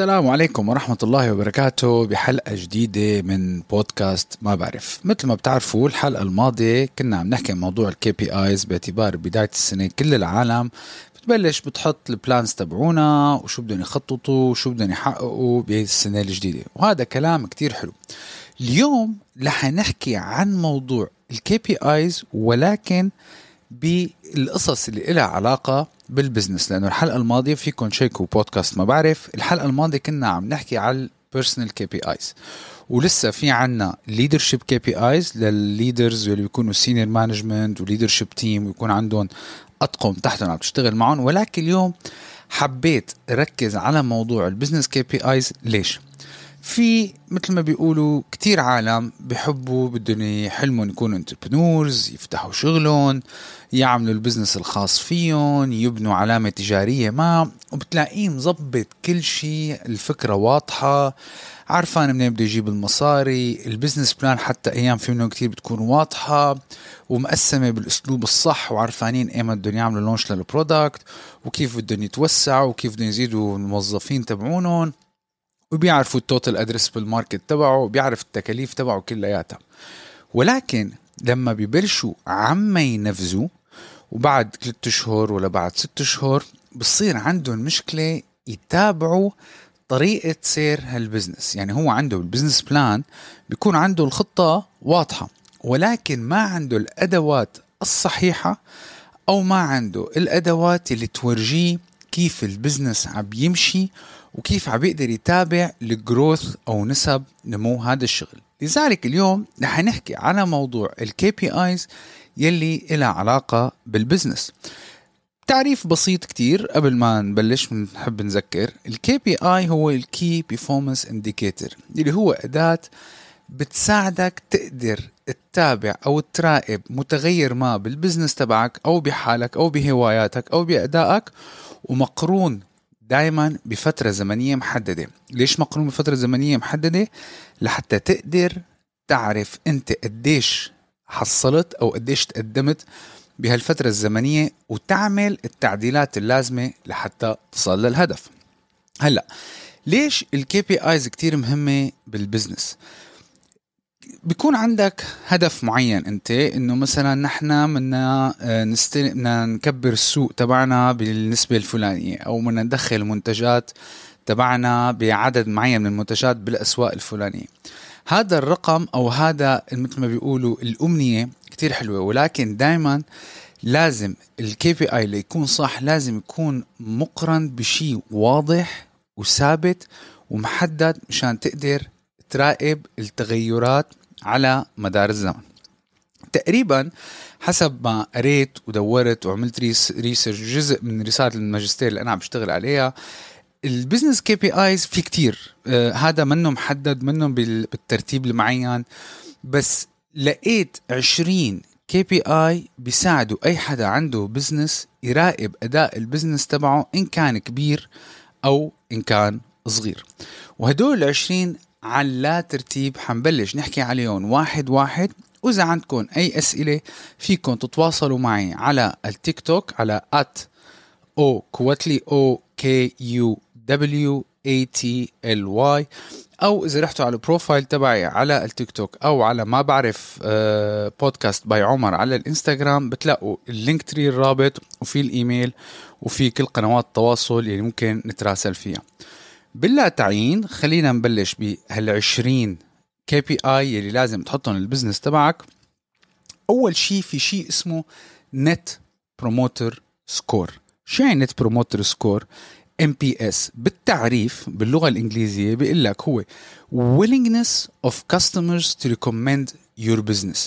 السلام عليكم ورحمة الله وبركاته بحلقة جديدة من بودكاست ما بعرف. مثل ما بتعرفوا الحلقة الماضية كنا عم نحكي عن موضوع ال KPIs باعتبار بداية السنة كل العالم بتبلش بتحط ال plans تبعونا وشو بدهم يخططوا وشو بدهم يحققوا بالسنة الجديدة. وهذا كلام كتير حلو. اليوم رح نحكي عن موضوع ال KPIs ولكن بالقصص اللي لها علاقة بال business لأنه الحلقة الماضية فيكم شيكوا بودكاست ما بعرف الحلقة الماضية كنا عم نحكي على ال personal KPIs ولسه في عنا ليدرشيب كي بي ايز للليدرز اللي بيكونوا senior management و leadership team ويكون عندهم أطقم تحتهم عم تشتغل معهم. ولكن اليوم حبيت ركز على موضوع ال business KPIs ليش؟ في مثل ما بيقولوا كتير عالم بحبوا بدهم يحلموا يكونوا entrepreneurs يفتحوا شغلهم يعملوا ال business الخاص فيهم يبنوا علامة تجارية ما وبتلاقيه مظبط كل شيء الفكرة واضحة. عرفان منين بده يجيب المصاري؟ ال business plan حتى أيام في منهم كتير بتكون واضحة ومقسمة بالأسلوب الصح وعرفانين ايمتى بدهم يعملوا launch لل product وكيف بدهم يتوسعوا وكيف بدهم يزيدوا الموظفين تبعونهم. وبيعرفوا ال total addressable market تبعه وبيعرف التكاليف تبعه كلياتها. ولكن لما ببلشوا عما ينفذوا وبعد ثلاثة اشهر ولا بعد ست اشهر بصير عندهم مشكلة يتابعوا طريقة سير هال business يعني هو عنده ال business plan بيكون عنده الخطة واضحة ولكن ما عنده الأدوات الصحيحة أو ما عنده الأدوات اللي تورجيه كيف ال business عم يمشي وكيف عم يقدر يتابع ال growth أو نسب نمو هذا الشغل. لذلك اليوم رح نحكي على موضوع ال KPIs يلي لها علاقة بال business تعريف بسيط كتير قبل ما نبلش بنحب نذكر. ال KPI هو ال key performance indicator اللي هو أداة بتساعدك تقدر تتابع أو تراقب متغير ما بال business تبعك أو بحالك أو بهواياتك أو بأدائك ومقرون دائما بفترة زمنية محددة. ليش مقرون بفترة زمنية محددة؟ لحتى تقدر تعرف أنت قديش حصلت أو قديش تقدمت بهالفترة الزمنية وتعمل التعديلات اللازمة لحتى تصل للهدف. هلأ ليش ال KPIs كتير مهمة بال business؟ بيكون عندك هدف معين انت انه مثلا نحن بدنا آه،. بدنا نكبر السوق تبعنا بالنسبة الفلانية أو بدنا ندخل منتجات تبعنا بعدد معين من المنتجات بالأسواق الفلانية هذا الرقم أو هذا مثل ما بيقولوا الأمنية كتير حلوة ولكن دائما لازم ال KPI اللي يكون صح لازم يكون مقرن بشيء واضح وثابت ومحدد مشان تقدر تراقب التغيرات على مدار الزمن. تقريبا حسب ما قريت ودورت وعملت research جزء من رسالة الماجستير اللي أنا عم بشتغل عليها ال business KPIs في كتير. آه هذا منه محدد منه بالترتيب المعين. بس لقيت 20 KPI بيساعدوا أي حدا عنده business يراقب أداء ال business تبعه إن كان كبير أو إن كان صغير. وهدول ال 20 على لا ترتيب حنبلش. نحكي عليهم واحد واحد. وإذا عندكم أي أسئلة فيكم تتواصلوا معي على التيك توك على at o كوتلي o k u w a t l y. أو إذا رحتوا على ال profile تبعي على التيك توك أو على ما بعرف بودكاست by عمر على الإنستغرام بتلاقوا ال Linktree الرابط وفي الإيميل وفي كل قنوات التواصل اللي ممكن نتراسل فيها. بلا تعيين خلينا نبلش بهال 20 KPI اللي لازم تحطهم ال business تبعك. أول شيء في شيء اسمه net promoter score شو يعني net promoter score NPS بالتعريف باللغة الإنجليزية بيقول لك هو willingness of customers to recommend your business.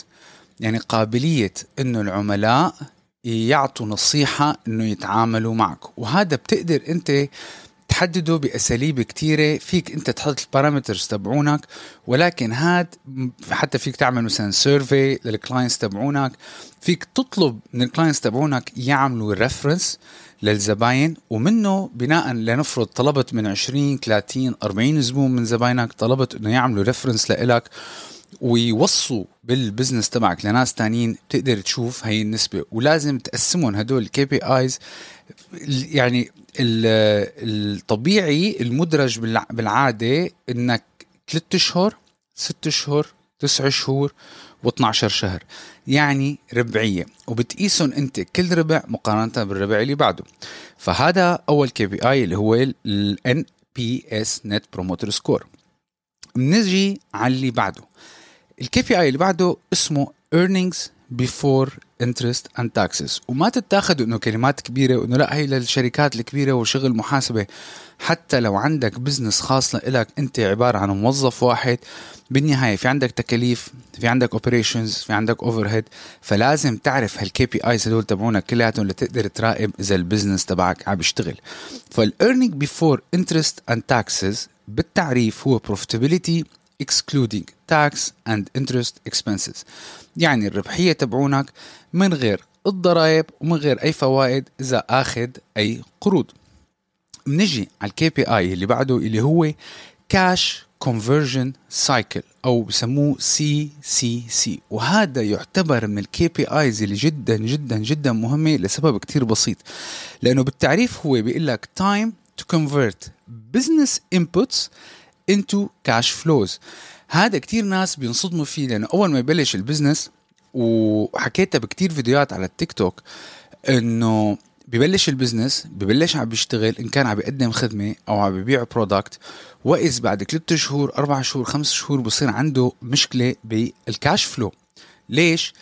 يعني قابلية إنه العملاء يعطوا نصيحة إنه يتعاملوا معك. وهذا بتقدر أنت تحدده بأساليب كتيرة فيك أنت تحط ال parameters تبعونك ولكن هاد حتى فيك تعمل مثلا survey لل clients تبعونك فيك تطلب من ال clients تبعونك يعملوا reference للزباين ومنه بناء لنفرض طلبت من 20 30 40 زبون من زباينك طلبت إنه يعملوا reference لإلك ويوصوا بال business تبعك لناس تانيين تقدر تشوف هي النسبة. ولازم تقسمهم هدول ال KPIs يعني الطبيعي المدرج بالعادة إنك ثلاث أشهر ست أشهر تسع شهور و12 شهر يعني ربعية. وبتقيسهم أنت كل ربع مقارنة بالربع اللي بعده. فهذا أول KPI اللي هو ال NPS Net Promoter Score. بنجي على اللي بعده. ال KPI اللي بعده اسمه earnings before interest and taxes. وما تتاخذ إنه كلمات كبيرة وإنه لا هي للشركات الكبيرة وشغل محاسبة. حتى لو عندك business خاص لك أنت عبارة عن موظف واحد. بالنهاية في عندك تكاليف في عندك operations في عندك overhead فلازم تعرف هال KPIs هدول تبعونك كلياتهم لتقدر تراقب إذا ال business تبعك عم يشتغل. فال earning before interest and taxes بالتعريف هو profitability excluding tax and interest expenses. يعني الربحية تبعونك من غير الضرائب ومن غير أي فوائد إذا أخذ أي قروض. بنجي على ال KPI اللي بعده اللي هو cash conversion cycle أو بسموه CCC وهذا يعتبر من ال KPIs اللي جدا جدا جدا مهمة لسبب كتير بسيط. لأنه بالتعريف هو بيقول لك time to convert business inputs into cash flows. هذا كتير ناس بينصدموا فيه لأنه أول ما يبلش ال business وحكيتها بكتير فيديوهات على التيك توك إنه ببلش ال business ببلش عم بيشتغل إن كان عم بيقدم خدمة أو عم بيبيع product وإذ بعد ثلاث شهور أربع شهور خمس شهور بصير عنده مشكلة بال cash flow ليش؟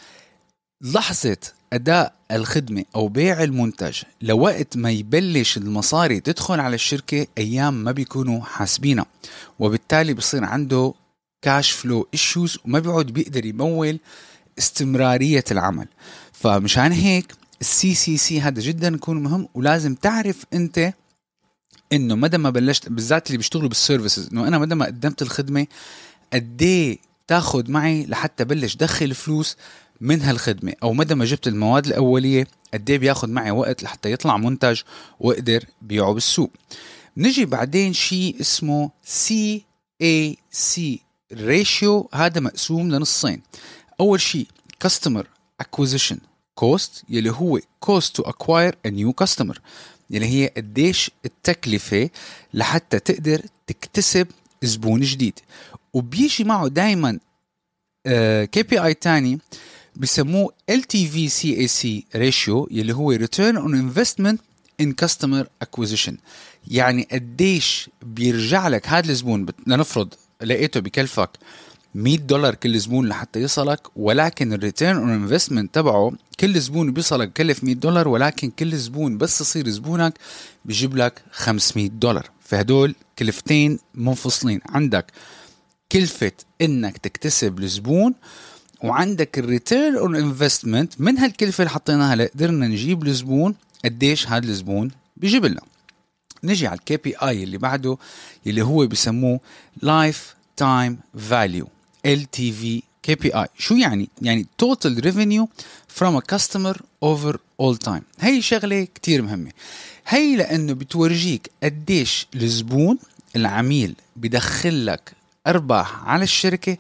لحظة أداء الخدمة أو بيع المنتج لوقت ما يبلش المصاري تدخل على الشركة أيام ما بيكونوا حاسبينها وبالتالي بصير عنده cash flow issues وما بيقعد بيقدر يمول استمرارية العمل. فمشان هيك ال CCC هذا جدا يكون مهم ولازم تعرف أنت إنه مدى ما بلشت بالذات اللي بيشتغلوا بال services إنه أنا مدى ما قدمت الخدمة قد إيه تاخذ معي لحتى بلش دخل فلوس من هالخدمة؟ أو مدى ما جبت المواد الأولية قد إيه بياخذ معي وقت لحتى يطلع منتج وأقدر بيعه بالسوق؟ نجي بعدين شيء اسمه C اي سي ريشيو هذا مقسوم لنصين. أول شيء customer acquisition cost يلي هو cost to acquire a new customer يلي هي قديش التكلفة لحتى تقدر تكتسب زبون جديد. وبيجي معه دائما KPI تاني بسموه LTV CAC ratio يلي هو return on investment in customer acquisition. يعني قديش بيرجع لك هذا الزبون لنفرض لقيته بكلفك 100 دولار كل زبون لحتى يصلك ولكن ال return on investment تبعه كل زبون بيصلك كلف 100 دولار ولكن كل زبون بس يصير زبونك بيجيب لك 500 دولار. فهدول كلفتين منفصلين. عندك كلفة إنك تكتسب الزبون وعندك ال return on investment من هالكلفة اللي حطيناها قدرنا نجيب الزبون قديش هذا الزبون بيجيب لنا. نجي على ال KPI اللي بعده اللي هو بسموه lifetime value LTV KPI شو يعني؟ يعني total revenue from a customer over all time. هي شغلة كتير مهمة. هي لأنه بتورجيك قديش الزبون العميل بدخل لك أرباح على الشركة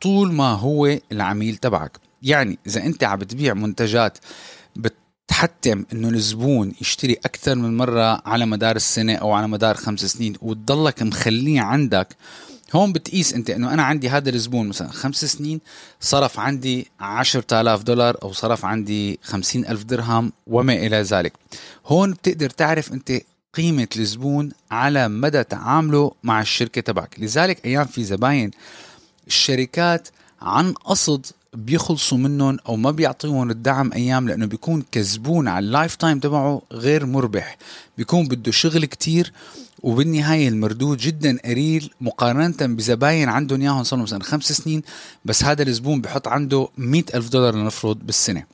طول ما هو العميل تبعك. يعني إذا أنت عم بتبيع منتجات بتحتم إنه الزبون يشتري أكثر من مرة على مدار السنة أو على مدار خمس سنين وتضلك مخليه عندك هون بتقيس أنت إنه أنا عندي هذا الزبون مثلا خمس سنين صرف عندي عشرة آلاف دولار أو صرف عندي خمسين ألف درهم وما إلى ذلك. هون بتقدر تعرف أنت قيمة الزبون على مدى تعامله مع الشركة تبعك. لذلك أيام في زباين الشركات عن قصد بيخلصوا منهم أو ما بيعطيهم الدعم أيام لأنه بيكون كزبون على ال lifetime تبعه غير مربح. بيكون بده شغل كتير وبالنهاية المردود جدا قليل مقارنه بزباين عندهم إياهم صار مثلا خمس سنين بس هذا الزبون بحط عنده مئة ألف دولار لنفرض بالسنة.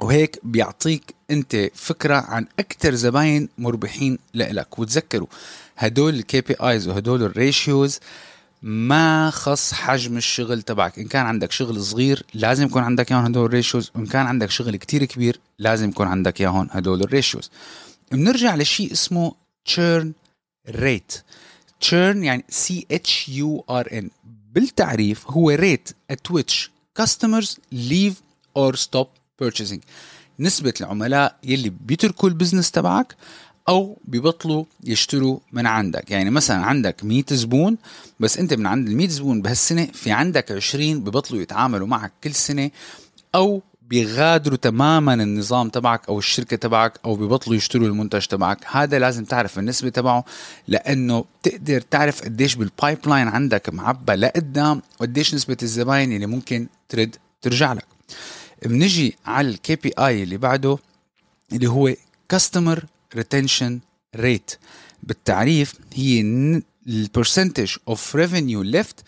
وهيك بيعطيك أنت فكرة عن أكثر زباين مربحين لإلك. وتذكروا هدول ال KPIs وهدول ال ratios ما خص حجم الشغل تبعك. إن كان عندك شغل صغير لازم يكون عندك اياهم هدول ال ratios وإن كان عندك شغل كتير كبير لازم يكون عندك اياهم هدول ال ratios بنرجع لشيء اسمه churn rate. churn يعني C H U R N بالتعريف هو rate at which customers leave or stop purchasing. نسبة العملاء يلي بيتركوا ال business تبعك أو بيبطلوا يشتروا من عندك. يعني مثلا عندك 100 زبون بس أنت من عند ال 100 زبون بهالسنة في عندك 20 ببطلوا يتعاملوا معك كل سنة أو بيغادروا تماما النظام تبعك أو الشركة تبعك أو ببطلوا يشتروا المنتج تبعك. هذا لازم تعرف النسبة تبعه لأنه تقدر تعرف قديش بال pipeline عندك معبى لقدام وقديش نسبة الزباين اللي ممكن ترد ترجع لك. بنجي على ال KPI اللي بعده اللي هو customer retention rate بالتعريف هي ال percentage of revenue left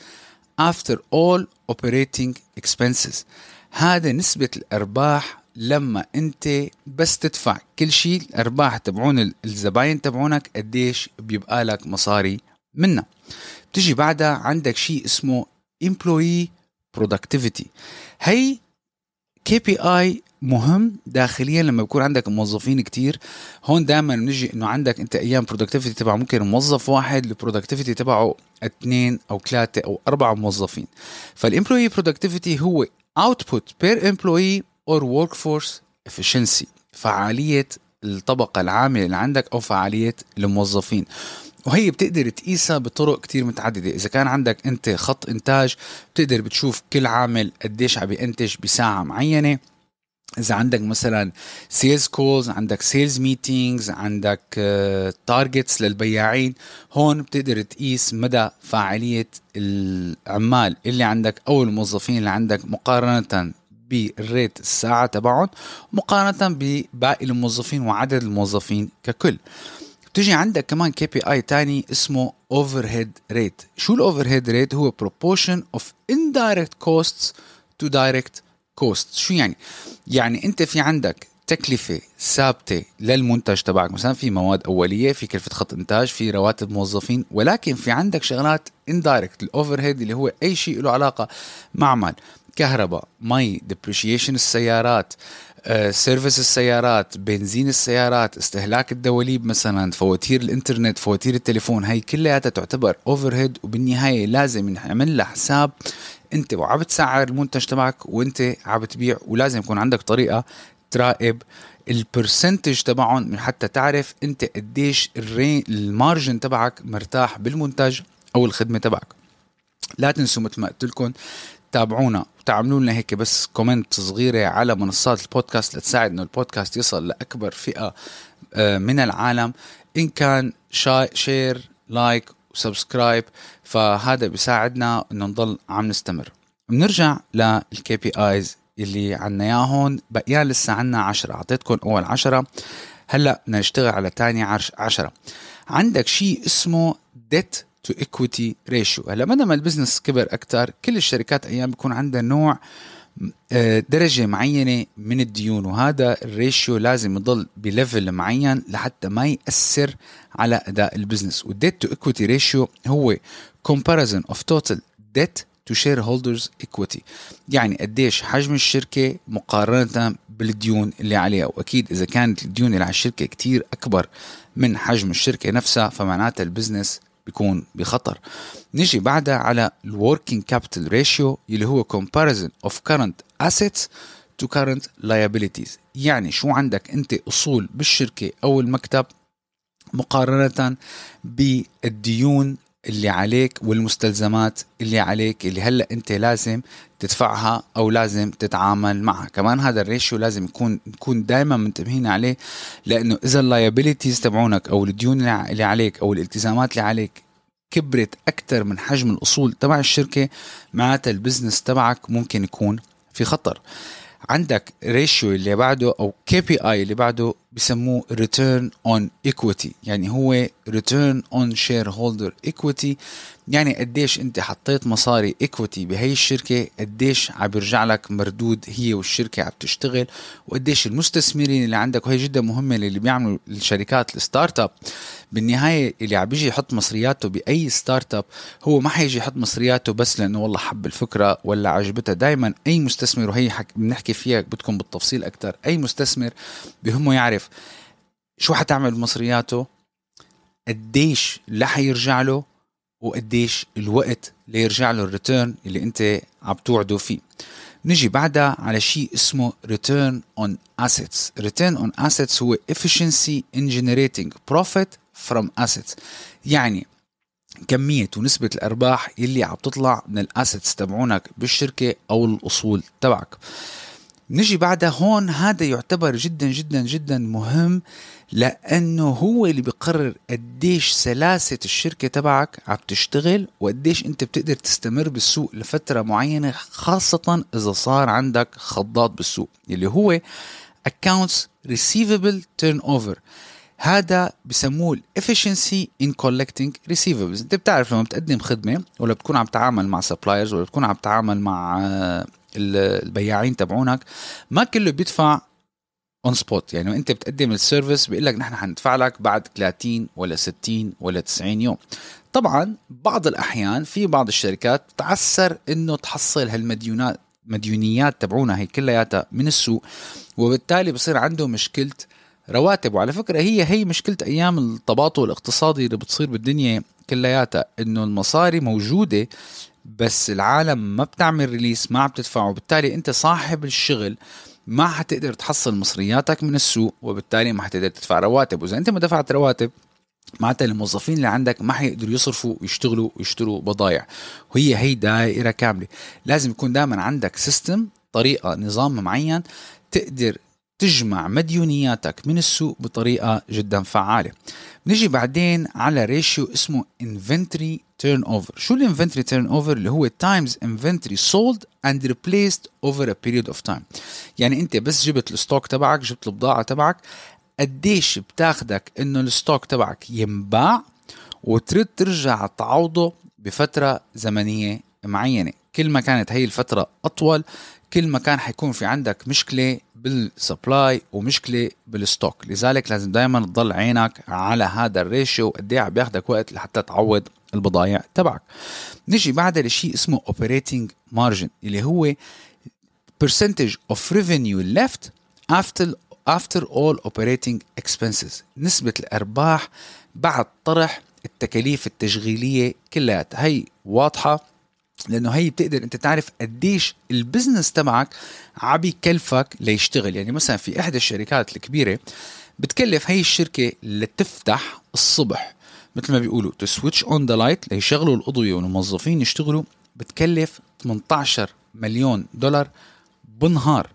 after all operating expenses. هذا نسبة الأرباح لما أنت بس تدفع كل شيء الأرباح تبعون الزباين تبعونك قديش بيبقى لك مصاري منها. بتجي بعدها عندك شيء اسمه employee productivity. هي KPI مهم داخليا لما بيكون عندك موظفين كتير. هون دائما بنجي إنه عندك أنت أيام productivity تبع ممكن موظف واحد ال productivity تبعه اثنين أو ثلاثة أو أربعة موظفين. فال employee productivity هو output per employee or workforce efficiency فعالية الطبقة العاملة اللي عندك أو فعالية الموظفين. وهي بتقدر تقيسها بطرق كتير متعددة. إذا كان عندك أنت خط إنتاج بتقدر بتشوف كل عامل قديش عم بينتج بساعة معينة. إذا عندك مثلا sales calls عندك sales meetings عندك targets uh, للبياعين هون بتقدر تقيس مدى فاعلية العمال اللي عندك أو الموظفين اللي عندك مقارنة بال rate الساعة تبعهم مقارنة بباقي الموظفين وعدد الموظفين ككل. بتجي عندك كمان KPI تاني اسمه overhead rate شو ال overhead rate هو proportion of indirect costs to direct cost شو يعني؟ يعني أنت في عندك تكلفة ثابتة للمنتج تبعك. مثلا في مواد أولية في كلفة خط إنتاج في رواتب موظفين ولكن في عندك شغلات indirect ال overhead اللي هو أي شيء له علاقة معمل. كهرباء مي depreciation السيارات service السيارات بنزين السيارات استهلاك الدواليب مثلا فواتير الإنترنت فواتير التليفون هي كلها تعتبر overhead وبالنهاية لازم نعمل لها حساب انت وعم تسعر المنتج تبعك وانت عم تبيع ولازم يكون عندك طريقة تراقب ال percentage تبعهم من حتى تعرف انت قديش ال margin تبعك مرتاح بالمنتج أو الخدمة تبعك. لا تنسوا مثل ما قلت لكم تابعونا وتعملوا لنا هيك بس comment صغيرة على منصات البودكاست لتساعد انه البودكاست يصل لأكبر فئة آه، من العالم. إن كان share like و subscribe فهذا بيساعدنا إنه نضل عم نستمر. بنرجع لل KPIs اللي عنا اياهم بقيان لسه عنا عشرة. أعطيتكم أول عشرة. هلأ بدنا نشتغل على تاني عشرة. عندك شيء اسمه debt to equity ratio. هلأ ما دام ال business كبر أكثر كل الشركات أيام بيكون عندها نوع درجة معينة من الديون وهذا ال ratio لازم يضل ب level معين لحتى ما يأثر على أداء ال business. والديت تو equity ratio هو comparison of total debt to shareholders equity. يعني قديش حجم الشركة مقارنة بالديون اللي عليها. وأكيد إذا كانت الديون اللي على الشركة كتير أكبر من حجم الشركة نفسها فمعناتها ال business بيكون بخطر. نجي بعدها على ال working capital ratio اللي هو comparison of current assets to current liabilities. يعني شو عندك انت اصول بالشركة أو المكتب مقارنة بالديون اللي عليك والمستلزمات اللي عليك اللي هلأ أنت لازم تدفعها أو لازم تتعامل معها. كمان هذا ال ratio لازم يكون نكون دائما منتبهين عليه لأنه إذا ال liabilities تبعونك أو الديون اللي عليك أو الالتزامات اللي عليك كبرت أكثر من حجم الأصول تبع الشركة معناتها ال business تبعك ممكن يكون في خطر. عندك ratio اللي بعده أو KPI اللي بعده بسموه return on equity يعني هو on shareholder equity يعني قديش انت حطيت مصاري equity بهي الشركة؟ قديش عم بيرجع لك مردود هي والشركة عم تشتغل؟ وقديش المستثمرين اللي عندك؟ وهي جدا مهمة اللي بيعملوا الشركات ال startup بالنهاية اللي عم بيجي يحط مصرياته بأي startup هو ما حيجي يحط مصرياته بس لأنه والله حب الفكرة ولا عجبتها. دائما أي مستثمر وهي بنحكي فيها بدكم بالتفصيل أكثر أي مستثمر بهمه يعرف شو حتعمل بمصرياته؟ قديش لا حيرجع له؟ وقديش الوقت ليرجع له الريتيرن اللي انت عم توعده فيه. نجي بعدها على شيء اسمه return on assets. return on assets هو efficiency in generating profit from assets. يعني كمية ونسبة الأرباح اللي عم تطلع من الأسيتس تبعونك بالشركة أو الأصول تبعك. نجي بعدها هون هذا يعتبر جدا جدا جدا مهم لأنه هو اللي بيقرر قديش سلاسة الشركة تبعك عم تشتغل وقديش أنت بتقدر تستمر بالسوق لفترة معينة خاصة إذا صار عندك خضات بالسوق اللي هو accounts receivable turnover. هذا بسموه efficiency in collecting receivables. أنت بتعرف لما بتقدم خدمة ولا بتكون عم تتعامل مع سبلايرز ولا بتكون عم تتعامل مع البياعين تبعونك ما كله بيدفع on spot يعني انت بتقدم ال service بيقول لك نحن حندفع لك بعد 30 ولا 60 ولا 90 يوم. طبعا بعض الأحيان في بعض الشركات بتعسر إنه تحصل هالمديونات مديونيات تبعونها هي كلياتها من السوق وبالتالي بصير عنده مشكلة رواتب. وعلى فكرة هي هي مشكلة أيام التباطؤ الاقتصادي اللي بتصير بالدنيا كلياتها إنه المصاري موجودة بس العالم ما بتعمل release ما عم تدفع وبالتالي أنت صاحب الشغل ما حتقدر تحصل مصرياتك من السوق وبالتالي ما حتقدر تدفع رواتب. وإذا أنت ما دفعت رواتب معناتها الموظفين اللي عندك ما حيقدروا يصرفوا ويشتغلوا ويشتروا بضايع. وهي هي دائرة كاملة. لازم يكون دائما عندك system طريقة نظام معين تقدر تجمع مديونياتك من السوق بطريقة جدا فعالة. نجي بعدين على ratio اسمه inventory turnover. شو ال inventory turnover اللي هو times inventory sold and replaced over a period of time. يعني أنت بس جبت ال stock تبعك جبت البضاعة تبعك قديش بتاخدك إنه ال stock تبعك ينباع وترد ترجع تعوضه بفترة زمنية معينة. كل ما كانت هي الفترة أطول كل ما كان حيكون في عندك مشكلة بال supply ومشكلة بال stock لذلك لازم دائما تضل عينك على هذا ال ratio قد إيه بياخذك وقت لحتى تعوض البضائع تبعك. نجي بعدها لشيء اسمه operating margin اللي هو percentage of revenue left after after all operating expenses نسبة الأرباح بعد طرح التكاليف التشغيلية كلها هي واضحة؟ لأنه هي بتقدر أنت تعرف قديش البزنس تبعك عم يكلفك ليشتغل. يعني مثلا في إحدى الشركات الكبيرة بتكلف هي الشركة لتفتح الصبح مثل ما بيقولوا to switch on the light ليشغلوا الأضوية والموظفين يشتغلوا بتكلف 18 مليون دولار بالنهار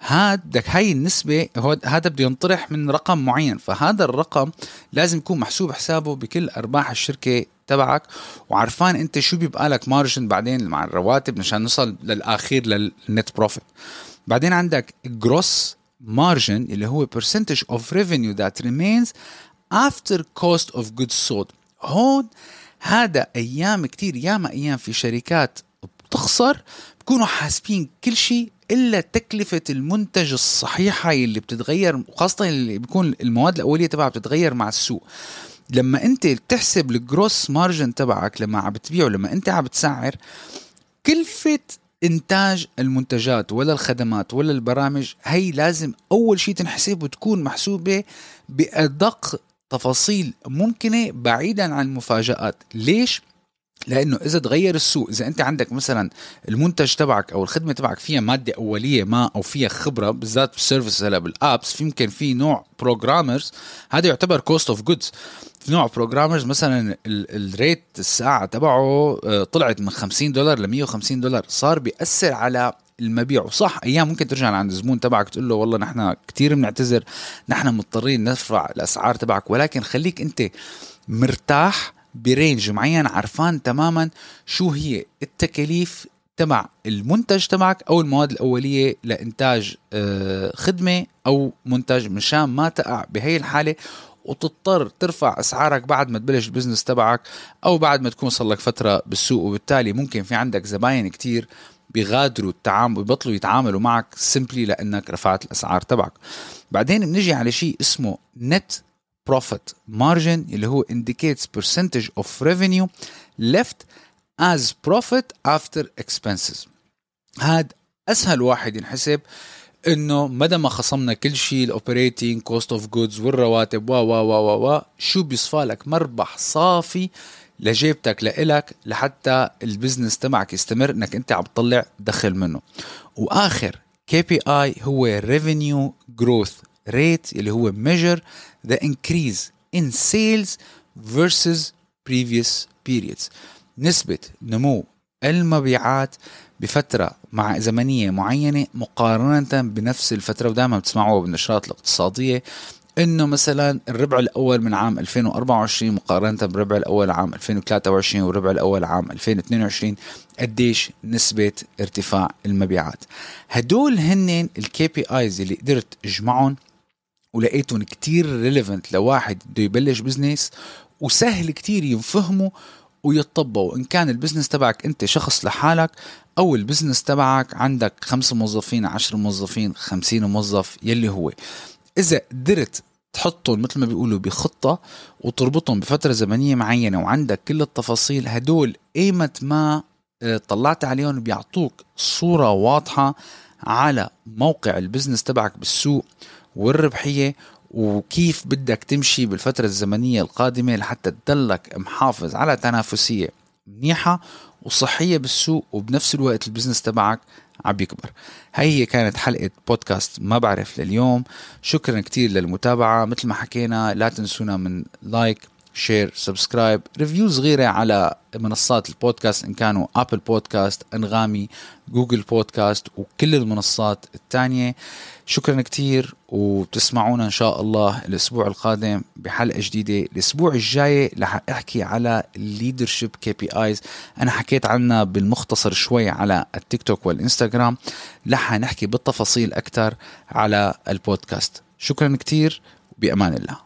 هاد هاي النسبة هذا بده ينطرح من رقم معين. فهذا الرقم لازم يكون محسوب حسابه بكل أرباح الشركة تبعك. وعرفان أنت شو بيبقى لك margin بعدين مع الرواتب مشان نوصل للاخير لل net profit بعدين عندك جروس مارجن اللي هو percentage of revenue that remains after cost of goods sold. هون هذا أيام كتير ياما أيام في شركات بتخسر بكونوا حاسبين كل شيء إلا تكلفة المنتج الصحيحة اللي بتتغير وخاصة اللي بيكون المواد الأولية تبعها بتتغير مع السوق. لما أنت تحسب الجروس مارجن تبعك لما عم بتبيعه لما أنت عم بتسعر كلفة إنتاج المنتجات ولا الخدمات ولا البرامج هي لازم أول شيء تنحسب وتكون محسوبة بأدق تفاصيل ممكنة بعيدا عن المفاجآت. ليش؟ لأنه إذا تغير السوق إذا أنت عندك مثلا المنتج تبعك أو الخدمة تبعك فيها مادة أولية ما أو فيها خبرة بالذات بال service هلا بال apps في يمكن في نوع programmers هذا يعتبر cost of goods في نوع programmers مثلا ال rate الساعة تبعه آه، طلعت من 50 دولار ل 150 دولار صار بيأثر على المبيع. وصح أيام ممكن ترجع لعند الزبون تبعك تقول له والله نحن كثير بنعتذر نحن مضطرين نرفع الأسعار تبعك ولكن خليك أنت مرتاح ب range معين عرفان تماما شو هي التكاليف تبع المنتج تبعك أو المواد الأولية لإنتاج آه، خدمة أو منتج مشان ما تقع بهي الحالة وتضطر ترفع أسعارك بعد ما تبلش ال business تبعك أو بعد ما تكون صار لك فترة بالسوق وبالتالي ممكن في عندك زباين كتير بيغادروا التعامل بيبطلوا يتعاملوا معك simply لأنك رفعت الأسعار تبعك. بعدين بنجي على شيء اسمه net profit margin اللي هو indicates percentage of revenue left as profit after expenses. هاد أسهل واحد ينحسب إنه مدى ما خصمنا كل شيء ال operating cost of goods والرواتب و و و و شو بيصفى لك؟ مربح صافي لجيبتك لإلك لحتى ال business تبعك يستمر إنك أنت عم تطلع دخل منه. وآخر KPI هو revenue growth rate اللي هو measure the increase in sales versus previous periods. نسبة نمو المبيعات بفترة مع زمنية معينة مقارنة بنفس الفترة ودائما بتسمعوها بالنشرات الاقتصادية. إنه مثلا الربع الأول من عام 2024 مقارنة بالربع الأول عام 2023 والربع الأول عام 2022 قديش نسبة ارتفاع المبيعات. هدول هن ال KPIs اللي قدرت اجمعهم ولقيتهم كتير relevant لواحد بده يبلش business وسهل كتير ينفهموا ويطبقوا إن كان ال business تبعك أنت شخص لحالك أو ال business تبعك عندك خمسة موظفين عشر موظفين خمسين موظف يلي هو. إذا قدرت تحطهم مثل ما بيقولوا بخطة وتربطهم بفترة زمنية معينة وعندك كل التفاصيل هدول ايمت ما آه، طلعت عليهم بيعطوك صورة واضحة على موقع ال business تبعك بالسوق والربحية وكيف بدك تمشي بالفترة الزمنية القادمة لحتى تضلك محافظ على تنافسية منيحة وصحية بالسوق وبنفس الوقت ال business تبعك عم يكبر. هاي هي كانت حلقة بودكاست ما بعرف لليوم. شكرا كتير للمتابعة. مثل ما حكينا لا تنسونا من like share subscribe review صغيرة على منصات البودكاست إن كانوا أبل بودكاست أنغامي جوجل بودكاست وكل المنصات الثانية شكرا كتير وبتسمعونا إن شاء الله الأسبوع القادم بحلقة جديدة. الأسبوع الجاي رح أحكي على leadership KPIs أنا حكيت عنها بالمختصر شوي على التيك توك والإنستغرام. رح نحكي بالتفاصيل أكثر على البودكاست. شكرا كتير بأمان الله.